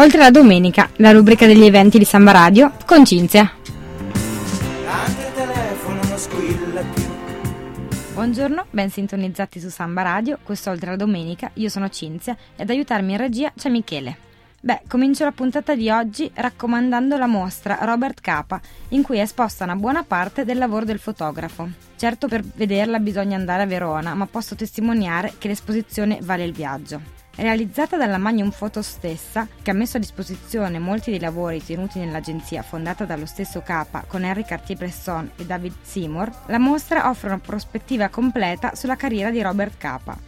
Oltre la domenica, la rubrica degli eventi di Samba Radio con Cinzia. Anche il telefono non squilla più. Buongiorno, ben sintonizzati su Samba Radio, questo oltre la domenica, io sono Cinzia e ad aiutarmi in regia c'è Michele. Beh, comincio la puntata di oggi raccomandando la mostra Robert Capa, in cui è esposta una buona parte del lavoro del fotografo. Certo per vederla bisogna andare a Verona, ma posso testimoniare che l'esposizione vale il viaggio. Realizzata dalla Magnum Photo stessa, che ha messo a disposizione molti dei lavori tenuti nell'agenzia fondata dallo stesso Capa con Henry Cartier-Bresson e David Seymour, la mostra offre una prospettiva completa sulla carriera di Robert Capa.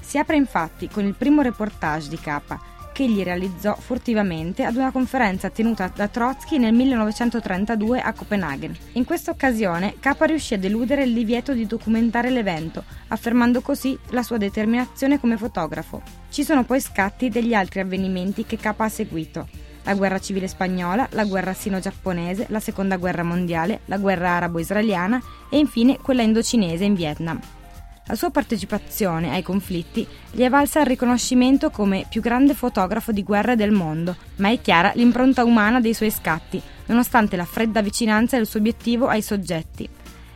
Si apre infatti con il primo reportage di Capa, che egli realizzò furtivamente ad una conferenza tenuta da Trotsky nel 1932 a Copenaghen. In questa occasione Capa riuscì a deludere il divieto di documentare l'evento, affermando così la sua determinazione come fotografo. Ci sono poi scatti degli altri avvenimenti che Capa ha seguito. La guerra civile spagnola, la guerra sino-giapponese, la seconda guerra mondiale, la guerra arabo-israeliana e infine quella indocinese in Vietnam. La sua partecipazione ai conflitti gli è valsa il riconoscimento come più grande fotografo di guerra del mondo, ma è chiara l'impronta umana dei suoi scatti, nonostante la fredda vicinanza del suo obiettivo ai soggetti.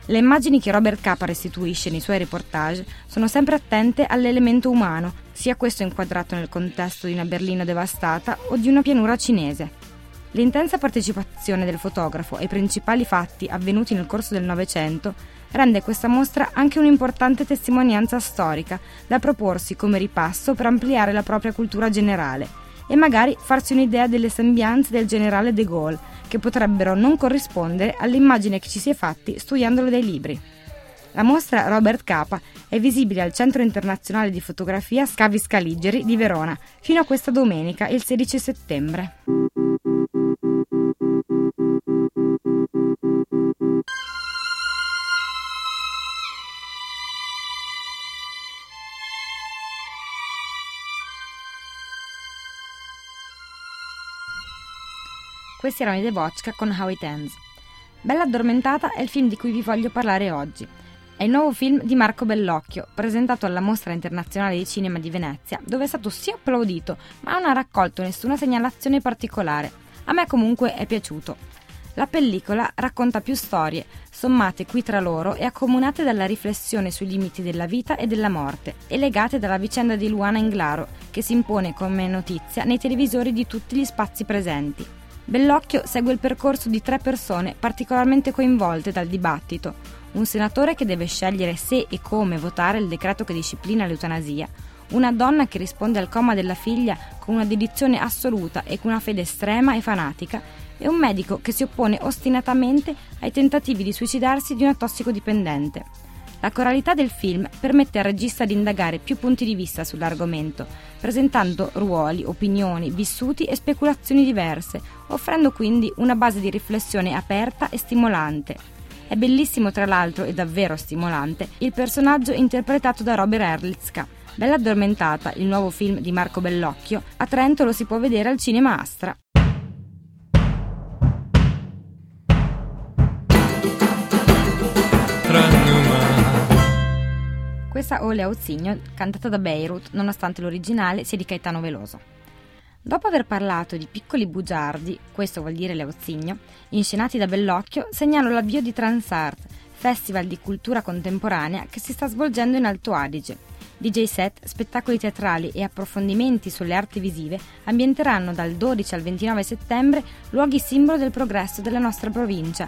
Le immagini che Robert Capa restituisce nei suoi reportage sono sempre attente all'elemento umano, sia questo inquadrato nel contesto di una Berlino devastata o di una pianura cinese. L'intensa partecipazione del fotografo ai principali fatti avvenuti nel corso del Novecento rende questa mostra anche un'importante testimonianza storica da proporsi come ripasso per ampliare la propria cultura generale e magari farsi un'idea delle sembianze del generale de Gaulle, che potrebbero non corrispondere all'immagine che ci si è fatti studiandolo dai libri. La mostra Robert Capa è visibile al Centro Internazionale di Fotografia Scavi Scaligeri di Verona fino a questa domenica, il 16 settembre. Questi erano i The Vodka con How It Ends. Bella addormentata è il film di cui vi voglio parlare oggi. È il nuovo film di Marco Bellocchio, presentato alla Mostra Internazionale di Cinema di Venezia, dove è stato sì applaudito, ma non ha raccolto nessuna segnalazione particolare. A me comunque è piaciuto. La pellicola racconta più storie, sommate qui tra loro e accomunate dalla riflessione sui limiti della vita e della morte, e legate dalla vicenda di Luana Inglaro, che si impone come notizia nei televisori di tutti gli spazi presenti. Bellocchio segue il percorso di tre persone particolarmente coinvolte dal dibattito. Un senatore che deve scegliere se e come votare il decreto che disciplina l'eutanasia, una donna che risponde al coma della figlia con una dedizione assoluta e con una fede estrema e fanatica, e un medico che si oppone ostinatamente ai tentativi di suicidarsi di una tossicodipendente. La coralità del film permette al regista di indagare più punti di vista sull'argomento, presentando ruoli, opinioni, vissuti e speculazioni diverse, offrendo quindi una base di riflessione aperta e stimolante. È bellissimo tra l'altro e davvero stimolante il personaggio interpretato da Robert Erlitzka. Bella addormentata, il nuovo film di Marco Bellocchio, a Trento lo si può vedere al cinema Astra. Questa Ole Auzigno, cantata da Beirut, nonostante l'originale sia di Caetano Veloso. Dopo aver parlato di piccoli bugiardi, questo vuol dire Leozzigno, inscenati da Bellocchio, segnalo l'avvio di Transart, festival di cultura contemporanea che si sta svolgendo in Alto Adige. DJ set, spettacoli teatrali e approfondimenti sulle arti visive ambienteranno dal 12 al 29 settembre luoghi simbolo del progresso della nostra provincia,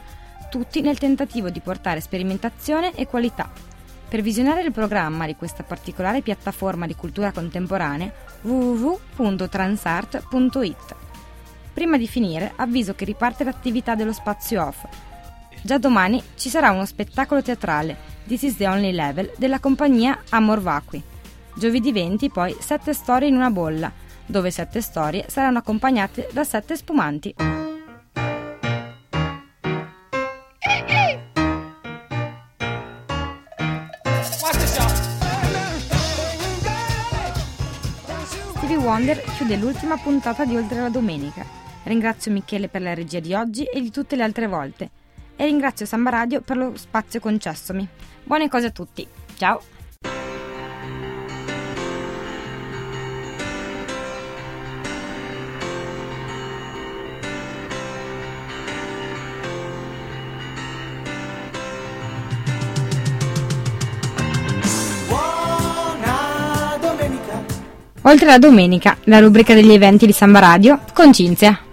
tutti nel tentativo di portare sperimentazione e qualità. Per visionare il programma di questa particolare piattaforma di cultura contemporanea www.transart.it. Prima di finire avviso che riparte l'attività dello spazio off. Già domani ci sarà uno spettacolo teatrale, This is the Only Level, della compagnia Amor Vacui. Giovedì 20 poi Sette storie in una bolla, dove sette storie saranno accompagnate da sette spumanti. Stevie Wonder chiude l'ultima puntata di Oltre la Domenica. Ringrazio Michele per la regia di oggi e di tutte le altre volte. E ringrazio Samba Radio per lo spazio concessomi. Buone cose a tutti. Ciao! Oltre la domenica, la rubrica degli eventi di Samba Radio con Cinzia.